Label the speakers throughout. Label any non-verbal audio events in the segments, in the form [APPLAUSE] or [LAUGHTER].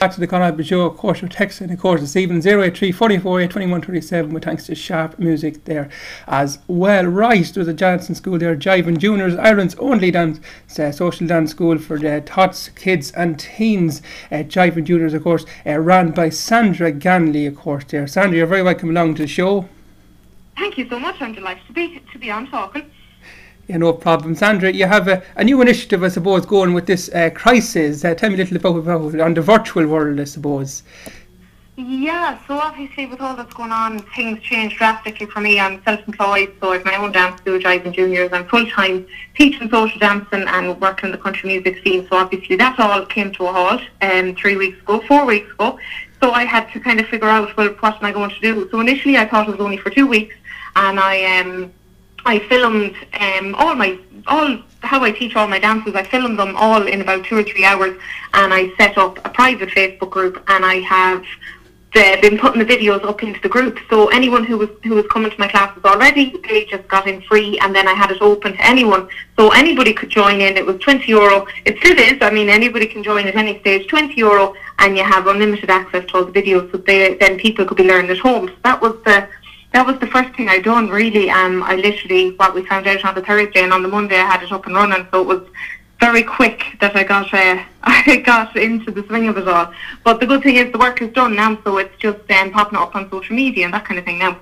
Speaker 1: Back to the Conrad of course, your text and of course this evening 083 44 21 27 with thanks to Sharp Music there as well. Right, there's a Johnson School there, Jiving Juniors, Ireland's only dance, uh, social dance school for the tots, kids and teens. Uh, Jiving Juniors, of course, uh, run by Sandra Ganley, of course, there. Sandra, you're very welcome along to the show.
Speaker 2: Thank you so much. I'm delighted to be, to be on talking.
Speaker 1: Yeah, no problem. Sandra, you have a, a new initiative, I suppose, going with this uh, crisis. Uh, tell me a little about, about it on the virtual world, I suppose.
Speaker 2: Yeah, so obviously with all that's going on, things change drastically for me. I'm self-employed, so I have my own dance studio, Jiving Juniors. I'm full-time teaching social dancing and working in the country music scene. So obviously that all came to a halt um, three weeks ago, four weeks ago. So I had to kind of figure out, well, what am I going to do? So initially I thought it was only for two weeks, and I um, I filmed um, all my all how I teach all my dances. I filmed them all in about two or three hours, and I set up a private Facebook group, and I have uh, been putting the videos up into the group. So anyone who was who was coming to my classes already, they just got in free, and then I had it open to anyone, so anybody could join in. It was twenty euro. It still is. I mean, anybody can join at any stage. Twenty euro, and you have unlimited access to all the videos. So they, then people could be learning at home. So that was the that was the first thing I done really. Um, I literally what we found out on the Thursday and on the Monday I had it up and running, so it was very quick that I got uh, [LAUGHS] I got into the swing of it all. But the good thing is the work is done now, so it's just um, popping up on social media and that kind of thing now.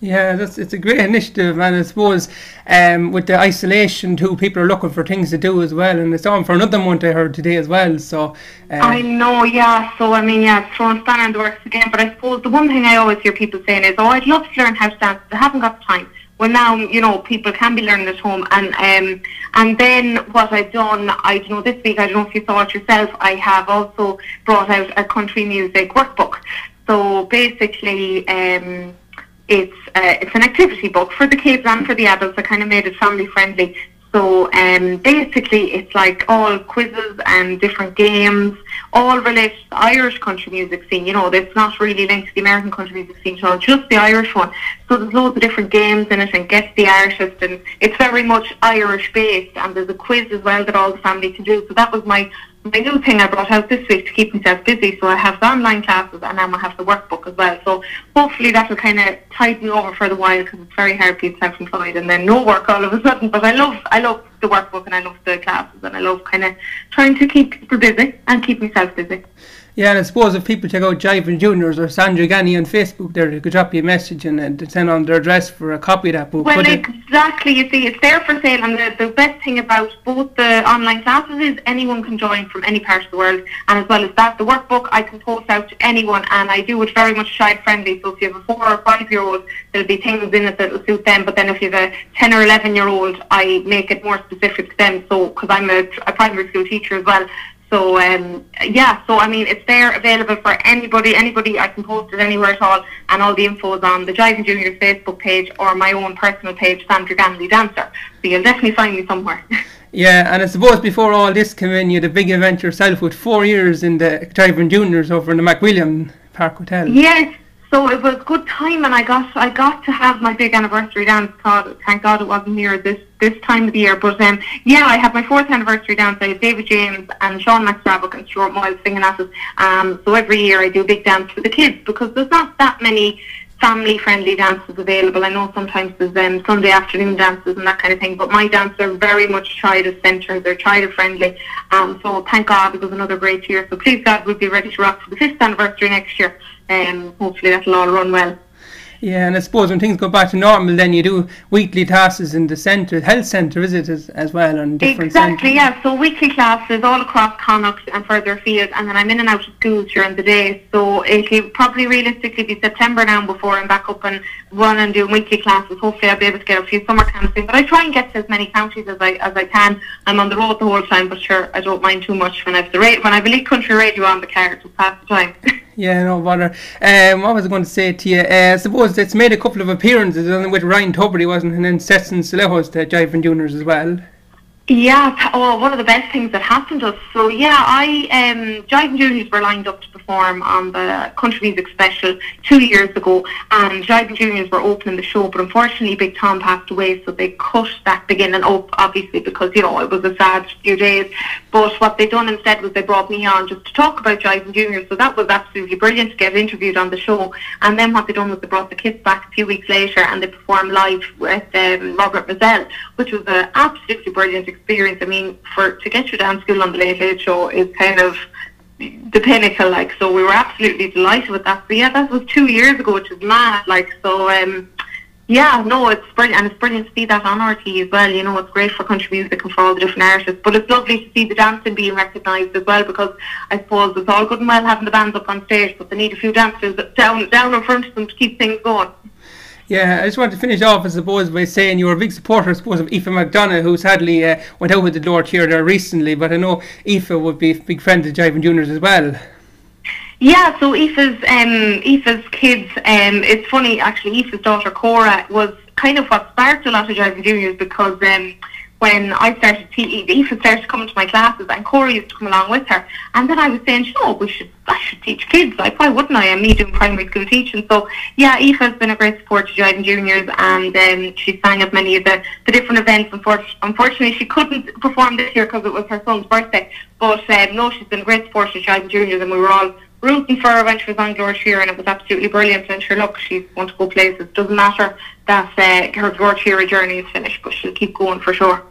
Speaker 1: Yeah, that's it's a great initiative, and I suppose um, with the isolation too, people are looking for things to do as well, and it's on for another month I heard today as well. So
Speaker 2: uh, I know, yeah. So I mean, yeah, throwing span in the works again. But I suppose the one thing I always hear people saying is, "Oh, I'd love to learn how to dance, but I haven't got the time." Well, now you know people can be learning at home, and um, and then what I've done, I you know this week I don't know if you saw it yourself. I have also brought out a country music workbook. So basically. Um, it's uh, it's an activity book for the kids and for the adults. I kind of made it family friendly. So um, basically, it's like all quizzes and different games, all related to the Irish country music scene. You know, it's not really linked to the American country music scene at all, just the Irish one. So there's loads of different games in it and guess the artist, and it's very much Irish based. And there's a quiz as well that all the family can do. So that was my my new thing I brought out this week to keep myself busy. So I have the online classes and now I have the workbook as well. So hopefully that will kind of tide me over for the while because it's very hard being self-employed and then no work all of a sudden. But I love I love the workbook and I love the classes and I love kind of trying to keep people busy and keep myself busy.
Speaker 1: Yeah, and I suppose if people check out Jiving Juniors or Sandra Ganley on Facebook, there they could drop you a message and uh, send on their address for a copy of that book.
Speaker 2: Well, exactly. You see, it's there for sale, and the, the best thing about both the online classes is anyone can join from any part of the world, and as well as that, the workbook I can post out to anyone, and I do it very much child friendly. So if you have a four or five year old, there'll be things in it that will suit them. But then if you have a ten or eleven year old, I make it more specific to them. So because I'm a, a primary school teacher as well, so um, yeah, so I mean, it's there available for anybody. Anybody, I can post it anywhere at all, and all the info is on the Jiving Juniors Facebook page or my own personal page, Sandra Ganley Dancer. So you'll definitely find me somewhere. [LAUGHS]
Speaker 1: yeah, and I suppose before all this came in, you had a big event yourself with four years in the Jiving Juniors over in the McWilliam Park Hotel.
Speaker 2: Yes, so it was good time, and I got I got to have my big anniversary dance. God, thank God it wasn't here this this time of the year. But um, yeah, I had my fourth anniversary dance. I had David James and Sean McStravick and Stuart Moyle singing at us. Um, so every year I do a big dance for the kids because there's not that many family friendly dances available. I know sometimes there's um, Sunday afternoon dances and that kind of thing, but my dances are very much child centred, they're child friendly. Um, so thank God it was another great year. So please God we'll be ready to rock for the fifth anniversary next year. And um, hopefully that'll all run well.
Speaker 1: Yeah, and I suppose when things go back to normal, then you do weekly classes in the centre, health centre, is it, as, as well, and different
Speaker 2: Exactly, centres. yeah. So weekly classes all across Connacht and further afield, and then I'm in and out of schools during the day. So it'll probably realistically be September now before I'm back up and run and doing weekly classes. Hopefully I'll be able to get a few summer camps in. But I try and get to as many counties as I as I can. I'm on the road the whole time, but sure, I don't mind too much when I've the ra- when I've Elite Country Radio on the car to pass the time. [LAUGHS]
Speaker 1: Yeah, no bother. Um, what was I going to say to you? Uh, I it's made a couple of appearances with Ryan Tubridy, wasn't? And then Stetson Salehos, the Jiving Juniors as well.
Speaker 2: Yeah, oh, one of the best things that happened to us. So yeah, I um, Jiving Juniors were lined up to perform on the Country Music Special two years ago, and Jiving Juniors were opening the show, but unfortunately Big Tom passed away, so they cut that beginning up, obviously because you know it was a sad few days. But what they done instead was they brought me on just to talk about Jiving Juniors, so that was absolutely brilliant to get interviewed on the show. And then what they done was they brought the kids back a few weeks later, and they performed live with um, Margaret Mazel, which was an absolutely brilliant experience. I mean, for to get your dance school on the Late Late Show is kind of the pinnacle, like. So we were absolutely delighted with that. But yeah, that was two years ago, which is mad, like. So um, yeah, no, it's brilliant, and it's brilliant to see that on RTÉ as well. You know, it's great for country music and for all the different artists. But it's lovely to see the dancing being recognised as well, because I suppose it's all good and well having the bands up on stage, but they need a few dancers down down in front of them to keep things going.
Speaker 1: Yeah, I just want to finish off, I suppose, by saying you're a big supporter, I suppose, of Aoife McDonough, who sadly uh, went out with the Lord here there recently, but I know Aoife would be a big friend of Jiving Juniors as well.
Speaker 2: Yeah, so Aoife's, um, Aoife's kids, um, it's funny, actually, Aoife's daughter Cora was kind of what sparked a lot of and Juniors because um, when I started, te- Aoife started coming to my classes and Corey used to come along with her. And then I was saying, know, we should, I should teach kids. Like, why wouldn't I? I'm me doing primary school teaching. So, yeah, Aoife has been a great support to and Juniors and um, she sang at many of the, the different events. Unfor- Unfortunately, she couldn't perform this year because it was her son's birthday. But um, no, she's been a great support to and Juniors and we were all rooting for her when she was on Glór Tíre and it was absolutely brilliant. And sure look she's going to go places. Doesn't matter that uh, her Glór Tíre journey is finished but she'll keep going for sure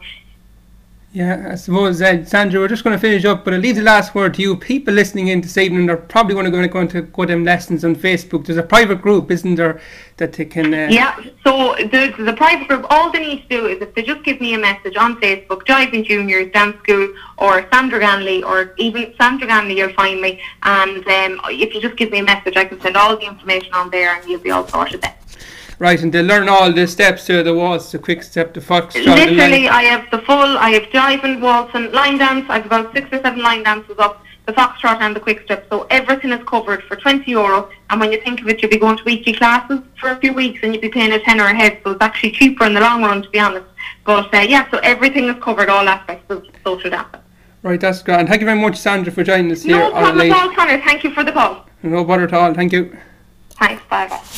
Speaker 1: Yeah, I suppose, uh, Sandra, we're just going to finish up, but I'll leave the last word to you. People listening in this evening are probably going to go, going to go them lessons on Facebook. There's a private group, isn't there, that they can... Uh,
Speaker 2: Yeah, so the, the private group, all they need to do is if they just give me a message on Facebook, Jiving Juniors Dance School, or Sandra Ganley, or even Sandra Ganley, you'll find me. And um, if you just give me a message, I can send all the information on there and you'll be all sorted then.
Speaker 1: Right, and they learn all the steps to the waltz, the quick step, the foxtrot. the
Speaker 2: Literally, I have the full, I have jiving, and line dance. I've about six or seven line dances up, the foxtrot and the quick step. So everything is covered for 20 euro. And when you think of it, you'll be going to weekly classes for a few weeks and you'll be paying a tenner a head. So it's actually cheaper in the long run, to be honest. But uh, yeah, so everything is covered, all aspects of social dancing.
Speaker 1: Right, that's grand. Thank you very much, Sandra, for joining us here
Speaker 2: No problem at all, Conor. Thank you for the call.
Speaker 1: No bother at all. Thank you.
Speaker 2: Thanks. Bye bye.